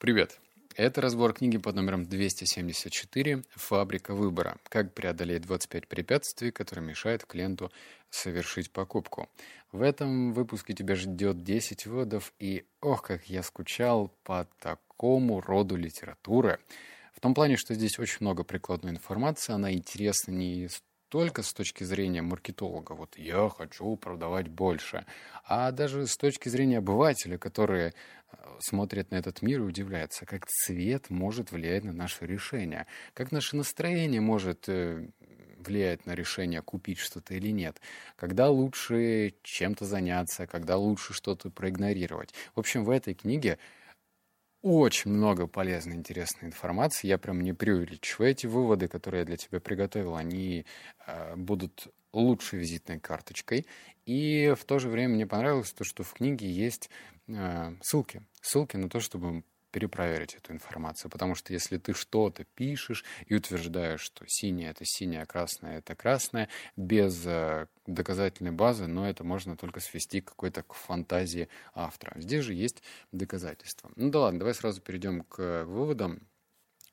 Привет! Это разбор книги под номером 274 «Фабрика выбора. Как преодолеть 25 препятствий, которые мешают клиенту совершить покупку». В этом выпуске тебя ждет 10 выводов, и ох, как я скучал по такому роду литературы. В том плане, что здесь очень много прикладной информации, она интересна не только с точки зрения маркетолога, вот я хочу продавать больше, а даже с точки зрения обывателя, которые э, смотрят на этот мир и удивляются, как цвет может влиять на наше решение, как наше настроение может э, влиять на решение, купить что-то или нет, когда лучше чем-то заняться, когда лучше что-то проигнорировать. В общем, в этой книге очень много полезной, интересной информации. Я прям не преувеличиваю. Эти выводы, которые я для тебя приготовил, они э, будут лучшей визитной карточкой. И в то же время мне понравилось то, что в книге есть э, ссылки. Ссылки на то, чтобы перепроверить эту информацию. Потому что если ты что-то пишешь и утверждаешь, что синее это синее, а красное это красное, без э, доказательной базы, но это можно только свести к какой-то к фантазии автора. Здесь же есть доказательства. Ну да ладно, давай сразу перейдем к выводам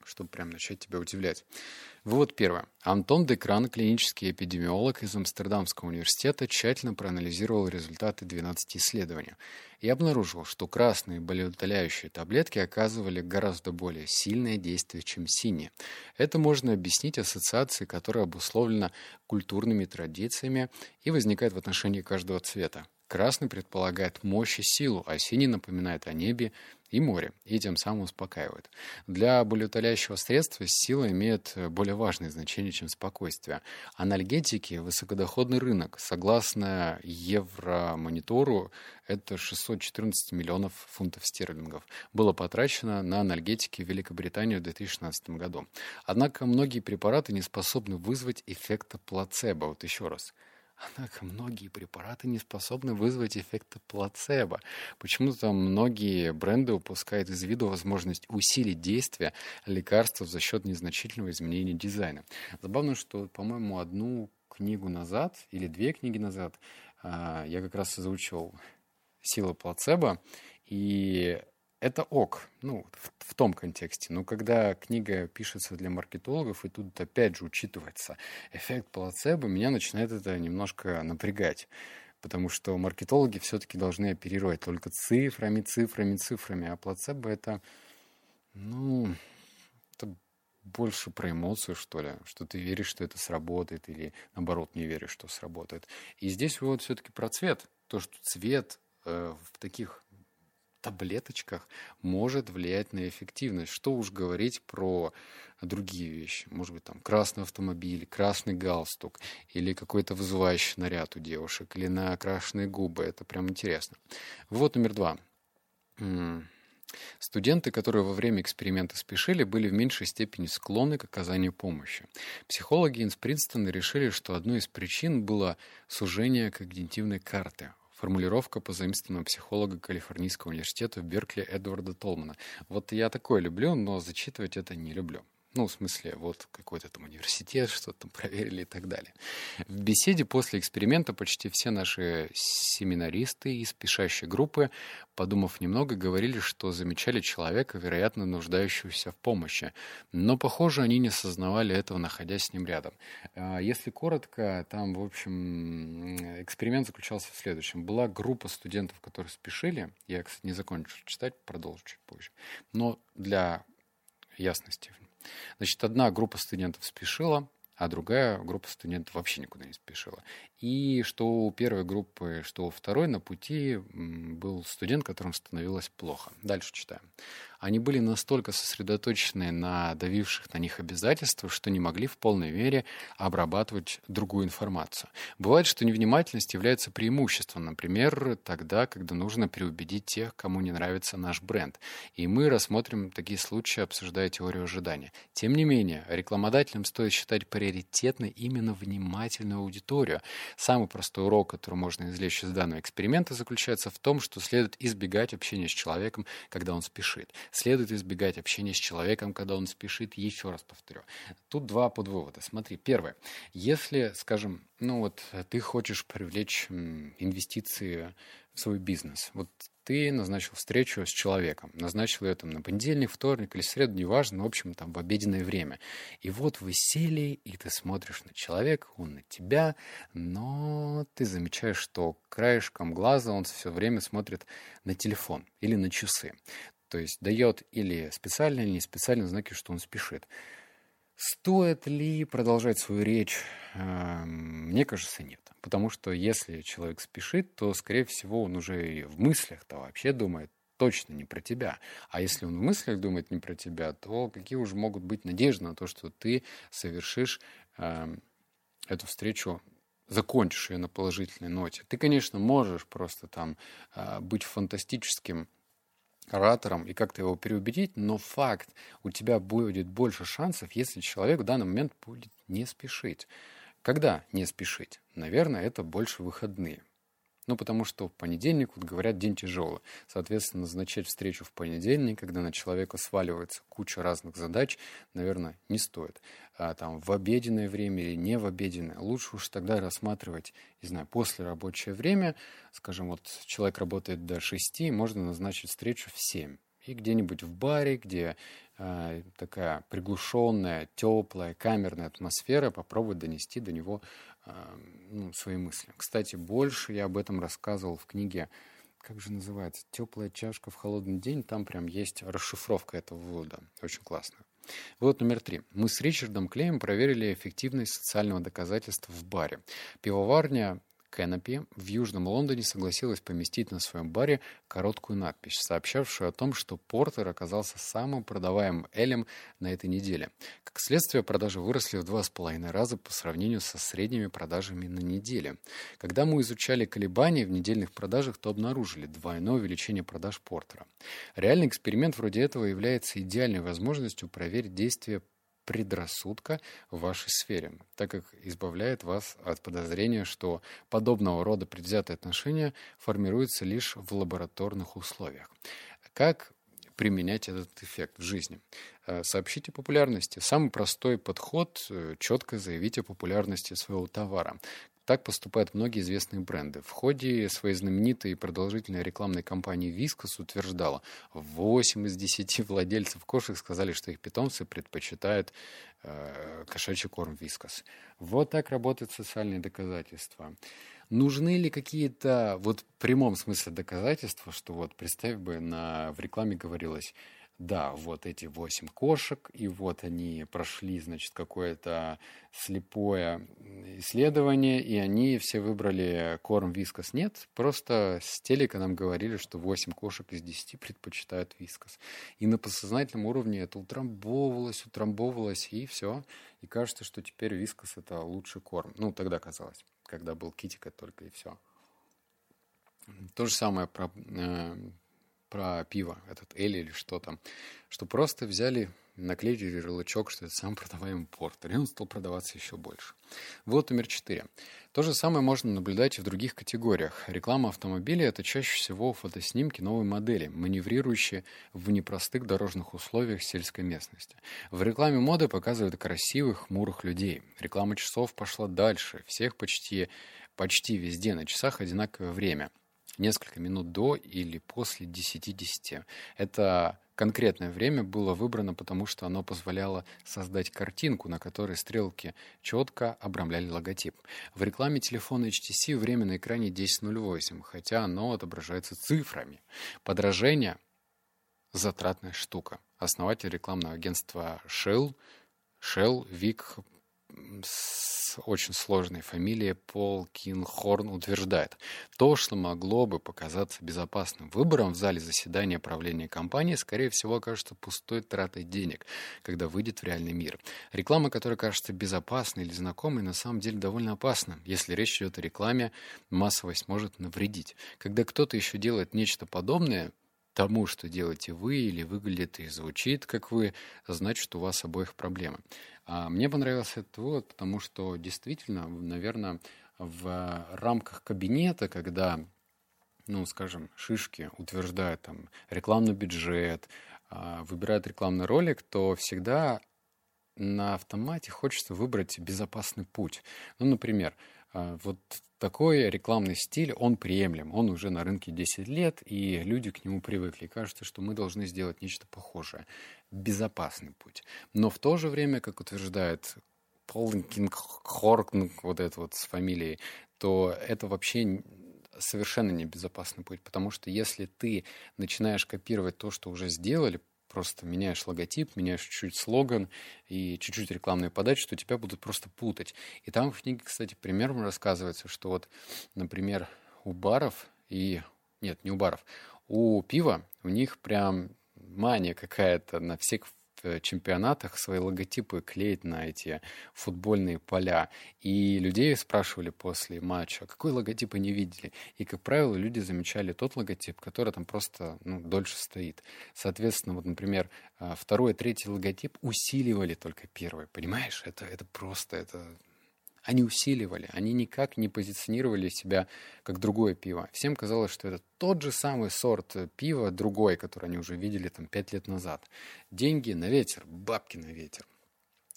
чтобы прям начать тебя удивлять. Вывод первый. Антон Декран, клинический эпидемиолог из Амстердамского университета, тщательно проанализировал результаты 12 исследований и обнаружил, что красные болеутоляющие таблетки оказывали гораздо более сильное действие, чем синие. Это можно объяснить ассоциацией, которая обусловлена культурными традициями и возникает в отношении каждого цвета. Красный предполагает мощь и силу, а синий напоминает о небе и море, и тем самым успокаивает. Для болеутоляющего средства сила имеет более важное значение, чем спокойствие. Анальгетики – высокодоходный рынок. Согласно Евромонитору, это 614 миллионов фунтов стерлингов. Было потрачено на анальгетики в Великобритании в 2016 году. Однако многие препараты не способны вызвать эффекта плацебо. Вот еще раз – Однако многие препараты не способны вызвать эффект плацебо. Почему-то многие бренды упускают из виду возможность усилить действие лекарства за счет незначительного изменения дизайна. Забавно, что, по-моему, одну книгу назад или две книги назад а, я как раз озвучивал «Сила плацебо», и это ок, ну, в, в том контексте. Но когда книга пишется для маркетологов, и тут опять же учитывается эффект плацебо, меня начинает это немножко напрягать. Потому что маркетологи все-таки должны оперировать только цифрами, цифрами, цифрами. А плацебо это, ну, это больше про эмоцию, что ли, что ты веришь, что это сработает, или наоборот не веришь, что сработает. И здесь вот все-таки про цвет. То, что цвет э, в таких таблеточках может влиять на эффективность. Что уж говорить про другие вещи. Может быть, там красный автомобиль, красный галстук или какой-то вызывающий наряд у девушек, или на окрашенные губы. Это прям интересно. Вот номер два. Студенты, которые во время эксперимента спешили, были в меньшей степени склонны к оказанию помощи. Психологи из Принстона решили, что одной из причин было сужение когнитивной карты. Формулировка позаимствована психолога Калифорнийского университета в Беркли Эдварда Толмана. Вот я такое люблю, но зачитывать это не люблю. Ну, в смысле, вот какой-то там университет, что-то там проверили и так далее. В беседе после эксперимента почти все наши семинаристы из спешащей группы, подумав немного, говорили, что замечали человека, вероятно, нуждающегося в помощи. Но, похоже, они не осознавали этого, находясь с ним рядом. А, если коротко, там, в общем, эксперимент заключался в следующем. Была группа студентов, которые спешили. Я, кстати, не закончил читать, продолжу чуть позже. Но для ясности Значит, одна группа студентов спешила, а другая группа студентов вообще никуда не спешила. И что у первой группы, что у второй на пути был студент, которому становилось плохо. Дальше читаем. Они были настолько сосредоточены на давивших на них обязательствах, что не могли в полной мере обрабатывать другую информацию. Бывает, что невнимательность является преимуществом, например, тогда, когда нужно переубедить тех, кому не нравится наш бренд. И мы рассмотрим такие случаи, обсуждая теорию ожидания. Тем не менее, рекламодателям стоит считать приоритетной именно внимательную аудиторию. Самый простой урок, который можно извлечь из данного эксперимента, заключается в том, что следует избегать общения с человеком, когда он спешит. Следует избегать общения с человеком, когда он спешит. Еще раз повторю. Тут два подвывода. Смотри, первое. Если, скажем, ну вот ты хочешь привлечь инвестиции в свой бизнес, вот ты назначил встречу с человеком, назначил ее там на понедельник, вторник или среду, неважно, в общем, там в обеденное время. И вот вы сели, и ты смотришь на человека, он на тебя, но ты замечаешь, что краешком глаза он все время смотрит на телефон или на часы. То есть дает или специально, или не специально знаки, что он спешит. Стоит ли продолжать свою речь? Эм, мне кажется, нет. Потому что если человек спешит, то, скорее всего, он уже и в мыслях-то вообще думает точно не про тебя. А если он в мыслях думает не про тебя, то какие уже могут быть надежды на то, что ты совершишь э, эту встречу закончишь ее на положительной ноте. Ты, конечно, можешь просто там э, быть фантастическим оратором и как-то его переубедить, но факт, у тебя будет больше шансов, если человек в данный момент будет не спешить. Когда не спешить? Наверное, это больше выходные. Ну, потому что в понедельник, вот говорят, день тяжелый. Соответственно, назначать встречу в понедельник, когда на человека сваливается куча разных задач, наверное, не стоит. А там в обеденное время или не в обеденное. Лучше уж тогда рассматривать, не знаю, после рабочее время. Скажем, вот человек работает до 6, можно назначить встречу в 7 и где-нибудь в баре, где э, такая приглушенная, теплая, камерная атмосфера, попробовать донести до него ну, свои мысли. Кстати, больше я об этом рассказывал в книге, как же называется, «Теплая чашка в холодный день». Там прям есть расшифровка этого вывода. Очень классно. Вот номер три. Мы с Ричардом Клеем проверили эффективность социального доказательства в баре. Пивоварня Кеннепи в Южном Лондоне согласилась поместить на своем баре короткую надпись, сообщавшую о том, что Портер оказался самым продаваемым элем на этой неделе. Как следствие, продажи выросли в два с половиной раза по сравнению со средними продажами на неделе. Когда мы изучали колебания в недельных продажах, то обнаружили двойное увеличение продаж Портера. Реальный эксперимент вроде этого является идеальной возможностью проверить действие предрассудка в вашей сфере, так как избавляет вас от подозрения, что подобного рода предвзятые отношения формируются лишь в лабораторных условиях. Как применять этот эффект в жизни. Э, сообщите популярности. Самый простой подход – четко заявить о популярности своего товара. Так поступают многие известные бренды. В ходе своей знаменитой и продолжительной рекламной кампании Вискас утверждала, 8 из 10 владельцев кошек сказали, что их питомцы предпочитают э, кошачий корм Вискас. Вот так работают социальные доказательства. Нужны ли какие-то, вот в прямом смысле доказательства, что вот представь бы, на, в рекламе говорилось, да, вот эти восемь кошек, и вот они прошли, значит, какое-то слепое исследование, и они все выбрали корм вискас. Нет, просто с телека нам говорили, что восемь кошек из десяти предпочитают вискас. И на подсознательном уровне это утрамбовывалось, утрамбовывалось, и все. И кажется, что теперь вискас это лучший корм. Ну, тогда казалось, когда был китика только и все. То же самое про э, про пиво, этот Эль или что там, что просто взяли, наклеили ярлычок, что это сам продаваемый портер, и он стал продаваться еще больше. Вот номер четыре. То же самое можно наблюдать и в других категориях. Реклама автомобиля – это чаще всего фотоснимки новой модели, маневрирующие в непростых дорожных условиях сельской местности. В рекламе моды показывают красивых, хмурых людей. Реклама часов пошла дальше. Всех почти, почти везде на часах одинаковое время – несколько минут до или после 10.10. Это конкретное время было выбрано, потому что оно позволяло создать картинку, на которой стрелки четко обрамляли логотип. В рекламе телефона HTC время на экране 10.08, хотя оно отображается цифрами. Подражение – затратная штука. Основатель рекламного агентства Shell, Shell Вик с очень сложной фамилией Пол Кинхорн утверждает, то, что могло бы показаться безопасным выбором в зале заседания правления компании, скорее всего, окажется пустой тратой денег, когда выйдет в реальный мир. Реклама, которая кажется безопасной или знакомой, на самом деле довольно опасна. Если речь идет о рекламе, массовость может навредить. Когда кто-то еще делает нечто подобное, тому, что делаете вы, или выглядит и звучит, как вы, значит, у вас обоих проблемы. А мне понравился этот вывод, потому что действительно, наверное, в рамках кабинета, когда, ну, скажем, шишки утверждают там рекламный бюджет, а, выбирают рекламный ролик, то всегда на автомате хочется выбрать безопасный путь. Ну, например, вот такой рекламный стиль, он приемлем. Он уже на рынке 10 лет, и люди к нему привыкли. кажется, что мы должны сделать нечто похожее. Безопасный путь. Но в то же время, как утверждает Полкинг Хоркнг, вот это вот с фамилией, то это вообще совершенно небезопасный путь, потому что если ты начинаешь копировать то, что уже сделали, просто меняешь логотип, меняешь чуть-чуть слоган и чуть-чуть рекламную подачу, то тебя будут просто путать. И там в книге, кстати, примером рассказывается, что вот, например, у баров и... Нет, не у баров. У пива у них прям мания какая-то на всех чемпионатах свои логотипы клеить на эти футбольные поля. И людей спрашивали после матча, какой логотип они видели. И, как правило, люди замечали тот логотип, который там просто ну, дольше стоит. Соответственно, вот, например, э, второй, третий логотип усиливали только первый. Понимаешь? Это, это просто, это они усиливали, они никак не позиционировали себя как другое пиво. Всем казалось, что это тот же самый сорт пива, другой, который они уже видели там пять лет назад. Деньги на ветер, бабки на ветер.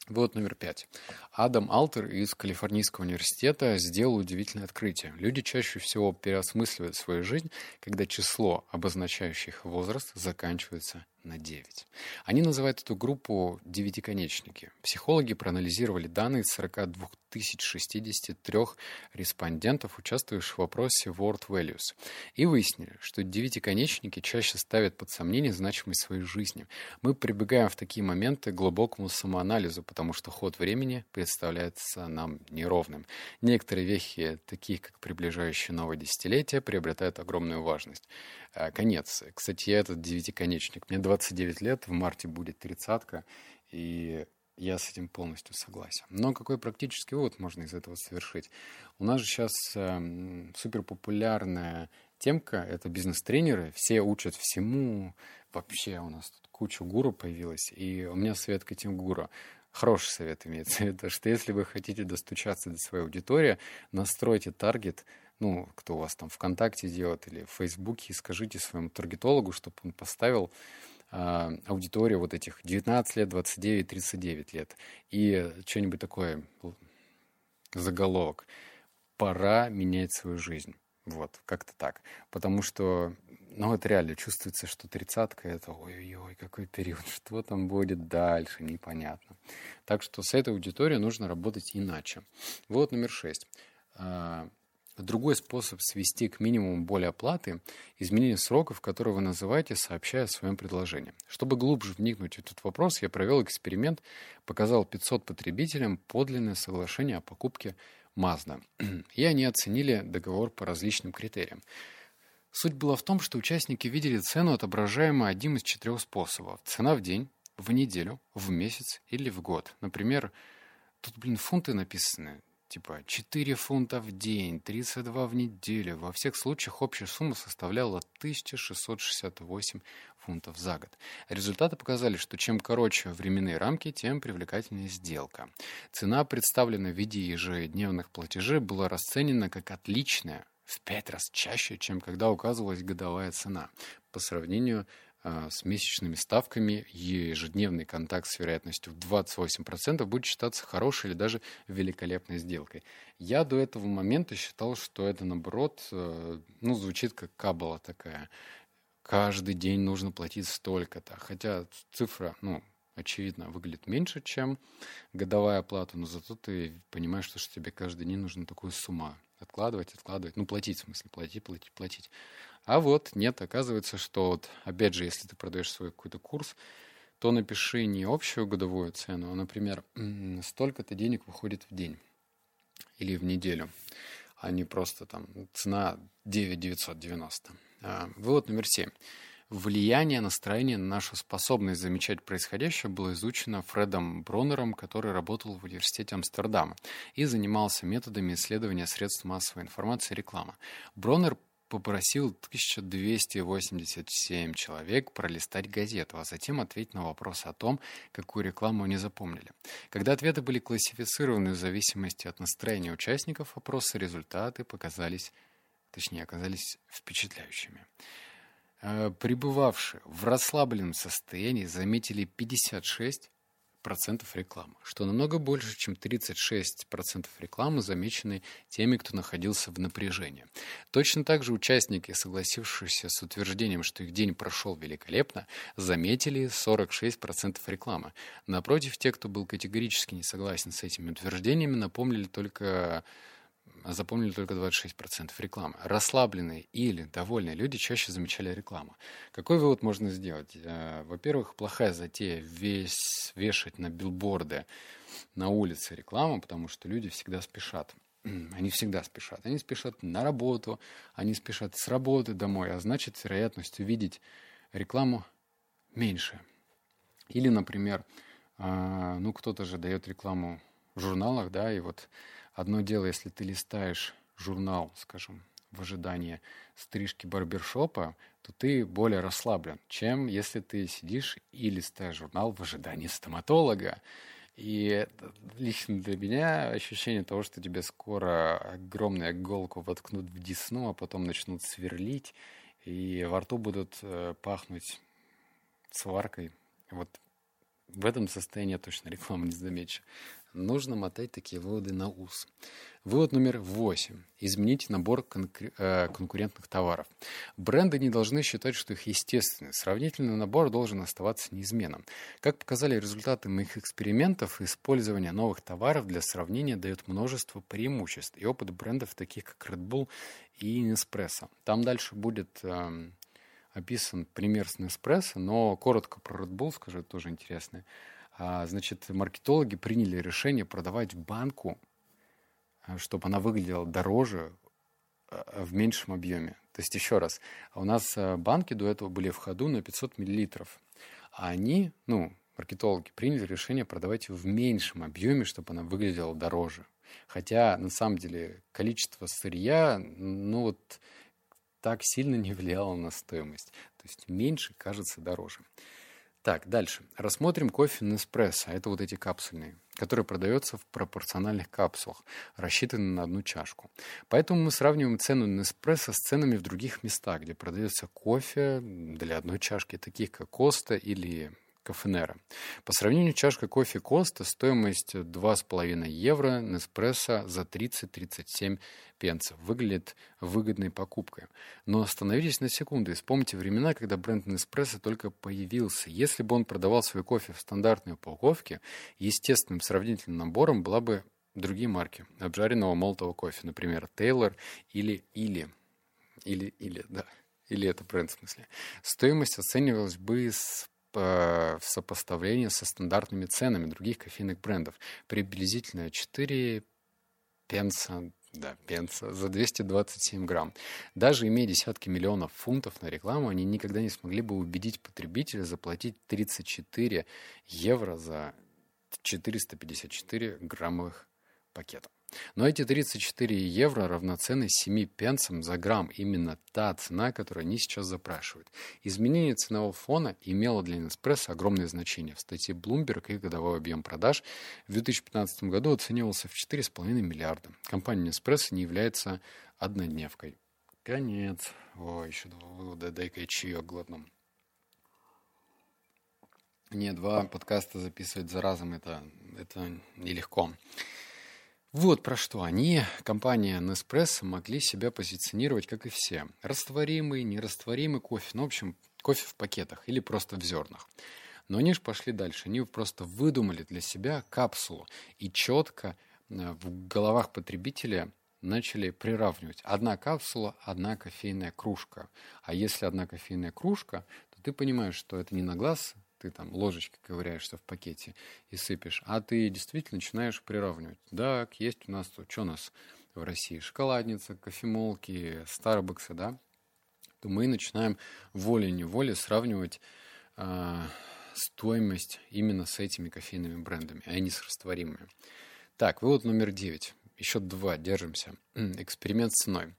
Вывод номер пять. Адам Алтер из Калифорнийского университета сделал удивительное открытие. Люди чаще всего переосмысливают свою жизнь, когда число, обозначающее их возраст, заканчивается на 9. Они называют эту группу девятиконечники. Психологи проанализировали данные 42 063 респондентов, участвующих в вопросе World Values, и выяснили, что девятиконечники чаще ставят под сомнение значимость своей жизни. Мы прибегаем в такие моменты к глубокому самоанализу, потому что ход времени представляется нам неровным. Некоторые вехи, такие как приближающее новое десятилетие, приобретают огромную важность. А, конец. Кстати, я этот девятиконечник. Мне 29 лет, в марте будет тридцатка, и я с этим полностью согласен. Но какой практический вывод можно из этого совершить? У нас же сейчас э, суперпопулярная темка — это бизнес-тренеры. Все учат всему. Вообще у нас тут куча гуру появилась. И у меня совет к этим гуру. Хороший совет имеется виду, что если вы хотите достучаться до своей аудитории, настройте таргет ну, кто у вас там ВКонтакте делает или в Фейсбуке, скажите своему таргетологу, чтобы он поставил аудиторию вот этих 19 лет, 29, 39 лет. И что-нибудь такое, заголовок. Пора менять свою жизнь. Вот, как-то так. Потому что, ну, это реально чувствуется, что тридцатка — это ой-ой-ой, какой период, что там будет дальше, непонятно. Так что с этой аудиторией нужно работать иначе. Вот номер шесть. Другой способ свести к минимуму боль оплаты – изменение сроков, которые вы называете, сообщая о своем предложении. Чтобы глубже вникнуть в этот вопрос, я провел эксперимент, показал 500 потребителям подлинное соглашение о покупке Mazda. И они оценили договор по различным критериям. Суть была в том, что участники видели цену, отображаемую одним из четырех способов. Цена в день, в неделю, в месяц или в год. Например, тут, блин, фунты написаны типа 4 фунта в день, 32 в неделю. Во всех случаях общая сумма составляла 1668 фунтов за год. Результаты показали, что чем короче временные рамки, тем привлекательнее сделка. Цена, представленная в виде ежедневных платежей, была расценена как отличная в пять раз чаще, чем когда указывалась годовая цена по сравнению а, с месячными ставками ежедневный контакт с вероятностью в 28% будет считаться хорошей или даже великолепной сделкой. Я до этого момента считал, что это, наоборот, э, ну, звучит как кабала такая. Каждый день нужно платить столько-то. Хотя цифра, ну, очевидно, выглядит меньше, чем годовая оплата, но зато ты понимаешь, что, тебе каждый день нужно такую сумму откладывать, откладывать, ну, платить, в смысле, платить, платить, платить. А вот нет, оказывается, что вот, опять же, если ты продаешь свой какой-то курс, то напиши не общую годовую цену, а, например, столько-то денег выходит в день или в неделю, а не просто там цена 9990. А, вывод номер семь. Влияние настроения на нашу способность замечать происходящее было изучено Фредом Бронером, который работал в университете Амстердама и занимался методами исследования средств массовой информации и рекламы. Бронер попросил 1287 человек пролистать газету, а затем ответить на вопрос о том, какую рекламу они запомнили. Когда ответы были классифицированы в зависимости от настроения участников опроса, результаты показались, точнее, оказались впечатляющими. Э, пребывавшие в расслабленном состоянии заметили 56 процентов рекламы, что намного больше, чем 36% процентов рекламы, замеченной теми, кто находился в напряжении. Точно так же участники, согласившиеся с утверждением, что их день прошел великолепно, заметили 46% процентов рекламы. Напротив, те, кто был категорически не согласен с этими утверждениями, напомнили только запомнили только 26% рекламы. Расслабленные или довольные люди чаще замечали рекламу. Какой вывод можно сделать? Э, во-первых, плохая затея весь вешать на билборды на улице рекламу, потому что люди всегда спешат. Они всегда спешат. Они спешат на работу, они спешат с работы домой, а значит, вероятность увидеть рекламу меньше. Или, например, э, ну, кто-то же дает рекламу в журналах, да, и вот Одно дело, если ты листаешь журнал, скажем, в ожидании стрижки барбершопа, то ты более расслаблен, чем если ты сидишь и листаешь журнал в ожидании стоматолога. И лично для меня ощущение того, что тебе скоро огромную иголку воткнут в десну, а потом начнут сверлить, и во рту будут э, пахнуть сваркой. Вот в этом состоянии я точно рекламу не замечу нужно мотать такие выводы на ус. Вывод номер восемь. Измените набор э, конкурентных товаров. Бренды не должны считать, что их естественный. Сравнительный набор должен оставаться неизменным. Как показали результаты моих экспериментов, использование новых товаров для сравнения дает множество преимуществ и опыт брендов, таких как Red Bull и Nespresso. Там дальше будет э, описан пример с Nespresso, но коротко про Red Bull скажу, тоже интересно. А, значит, маркетологи приняли решение продавать банку, а, чтобы она выглядела дороже а, в меньшем объеме. То есть, еще раз, у нас банки до этого были в ходу на 500 миллилитров, а они, ну, маркетологи, приняли решение продавать в меньшем объеме, чтобы она выглядела дороже. Хотя, на самом деле, количество сырья, ну вот, так сильно не влияло на стоимость. То есть меньше кажется дороже. Так, дальше. Рассмотрим кофе Неспрессо. Это вот эти капсульные, которые продаются в пропорциональных капсулах, рассчитанные на одну чашку. Поэтому мы сравниваем цену Неспрессо с ценами в других местах, где продается кофе для одной чашки, таких как Коста или Кафенера. По сравнению чашка кофе Коста стоимость 2,5 евро, Неспрессо за 30-37 пенсов. Выглядит выгодной покупкой. Но остановитесь на секунду и вспомните времена, когда бренд Неспрессо только появился. Если бы он продавал свой кофе в стандартной упаковке, естественным сравнительным набором была бы другие марки обжаренного молотого кофе, например, Тейлор или Или. Или, или, да. Или это бренд в смысле. Стоимость оценивалась бы с в сопоставлении со стандартными ценами других кофейных брендов. Приблизительно 4 пенса, да, пенса за 227 грамм. Даже имея десятки миллионов фунтов на рекламу, они никогда не смогли бы убедить потребителя заплатить 34 евро за 454 граммовых пакетов. Но эти 34 евро равноценны 7 пенсам за грамм. Именно та цена, которую они сейчас запрашивают. Изменение ценового фона имело для Nespresso огромное значение. В статье Bloomberg их годовой объем продаж в 2015 году оценивался в 4,5 миллиарда. Компания Nespresso не является однодневкой. Конец. О, еще два вывода. Дай-ка я чаек глотну. Не, два подкаста записывать за разом это, это нелегко. Вот про что они, компания Nespresso, могли себя позиционировать, как и все. Растворимый, нерастворимый кофе, ну, в общем, кофе в пакетах или просто в зернах. Но они же пошли дальше. Они просто выдумали для себя капсулу и четко э, в головах потребителя начали приравнивать. Одна капсула, одна кофейная кружка. А если одна кофейная кружка, то ты понимаешь, что это не на глаз ты там ложечкой ковыряешься в пакете и сыпешь, а ты действительно начинаешь приравнивать. Да, есть у нас, что у нас в России? Шоколадница, кофемолки, Старбаксы, да? То мы начинаем волей-неволей сравнивать э, стоимость именно с этими кофейными брендами, а не с растворимыми. Так, вывод номер девять. Еще два, держимся. Эксперимент с ценой.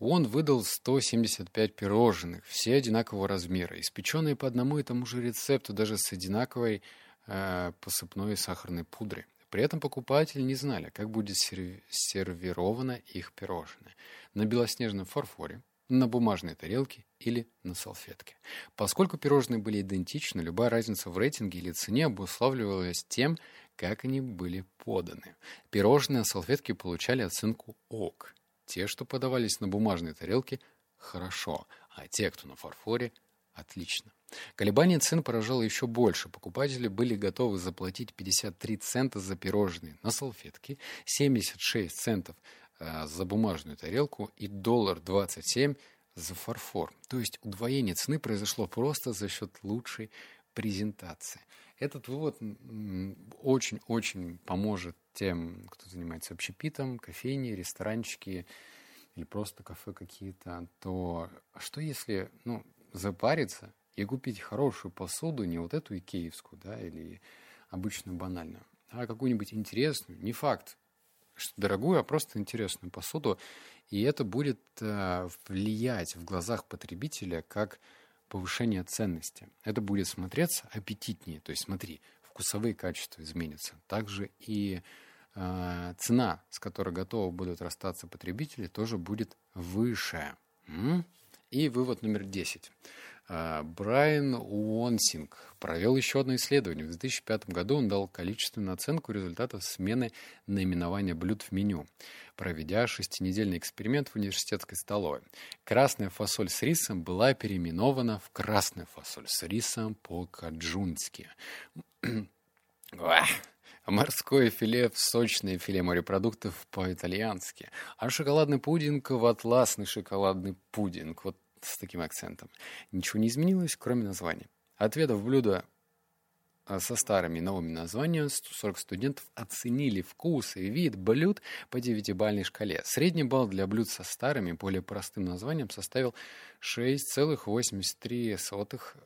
Он выдал 175 пирожных, все одинакового размера, испеченные по одному и тому же рецепту, даже с одинаковой э, посыпной сахарной пудрой. При этом покупатели не знали, как будет сервировано их пирожное. На белоснежном фарфоре на бумажной тарелке или на салфетке. Поскольку пирожные были идентичны, любая разница в рейтинге или цене обуславливалась тем, как они были поданы. Пирожные на салфетке получали оценку «ок». Те, что подавались на бумажной тарелке – хорошо, а те, кто на фарфоре – отлично. Колебание цен поражало еще больше. Покупатели были готовы заплатить 53 цента за пирожные на салфетке, 76 центов э, за бумажную тарелку и доллар 27 за фарфор. То есть удвоение цены произошло просто за счет лучшей презентации. Этот вывод очень-очень поможет тем, кто занимается общепитом, кофейни, ресторанчики или просто кафе какие-то, то что если ну, запариться и купить хорошую посуду, не вот эту икеевскую, да, или обычную банальную, а какую-нибудь интересную, не факт, что дорогую, а просто интересную посуду, и это будет э, влиять в глазах потребителя как повышение ценности. Это будет смотреться аппетитнее. То есть смотри, вкусовые качества изменятся. Также и э, цена, с которой готовы будут расстаться потребители, тоже будет выше. И вывод номер 10. А, Брайан Уонсинг провел еще одно исследование. В 2005 году он дал количественную оценку результатов смены наименования блюд в меню, проведя шестинедельный эксперимент в университетской столовой. Красная фасоль с рисом была переименована в красную фасоль с рисом по-каджунски. Морское филе в сочное филе морепродуктов по-итальянски, а шоколадный пудинг в атласный шоколадный пудинг. Вот с таким акцентом. Ничего не изменилось, кроме названия. Ответов блюда со старыми новыми названиями 140 студентов оценили вкус и вид блюд по девятибалльной шкале. Средний балл для блюд со старыми, более простым названием составил 6,83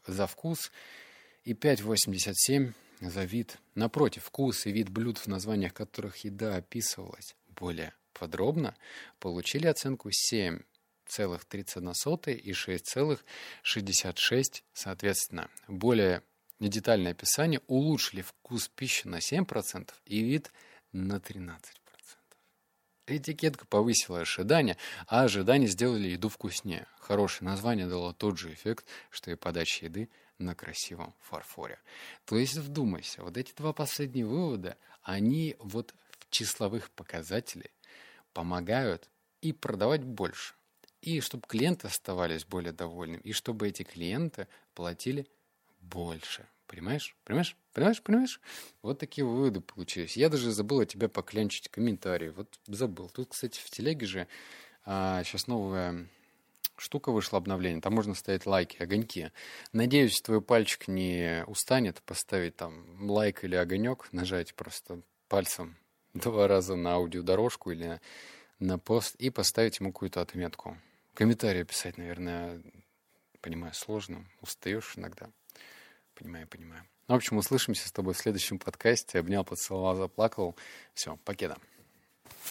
за вкус и 5,87 за вид. Напротив, вкус и вид блюд, в названиях которых еда описывалась более подробно, получили оценку 7 6,31 и 6,66 соответственно. Более недетальное описание улучшили вкус пищи на 7% и вид на 13%. Этикетка повысила ожидания, а ожидания сделали еду вкуснее. Хорошее название дало тот же эффект, что и подача еды на красивом фарфоре. То есть вдумайся, вот эти два последние вывода, они вот в числовых показателях помогают и продавать больше и чтобы клиенты оставались более довольными, и чтобы эти клиенты платили больше. Понимаешь? Понимаешь? Понимаешь? Понимаешь? Вот такие выводы получились. Я даже забыл от тебя поклянчить комментарии. Вот забыл. Тут, кстати, в телеге же а, сейчас новая штука вышла, обновление. Там можно ставить лайки, огоньки. Надеюсь, твой пальчик не устанет поставить там лайк или огонек, нажать просто пальцем два раза на аудиодорожку или на пост и поставить ему какую-то отметку. Комментарии писать, наверное, понимаю, сложно. Устаешь иногда. Понимаю, понимаю. Ну, в общем, услышимся с тобой в следующем подкасте. Обнял, поцеловал, заплакал. Все, покеда.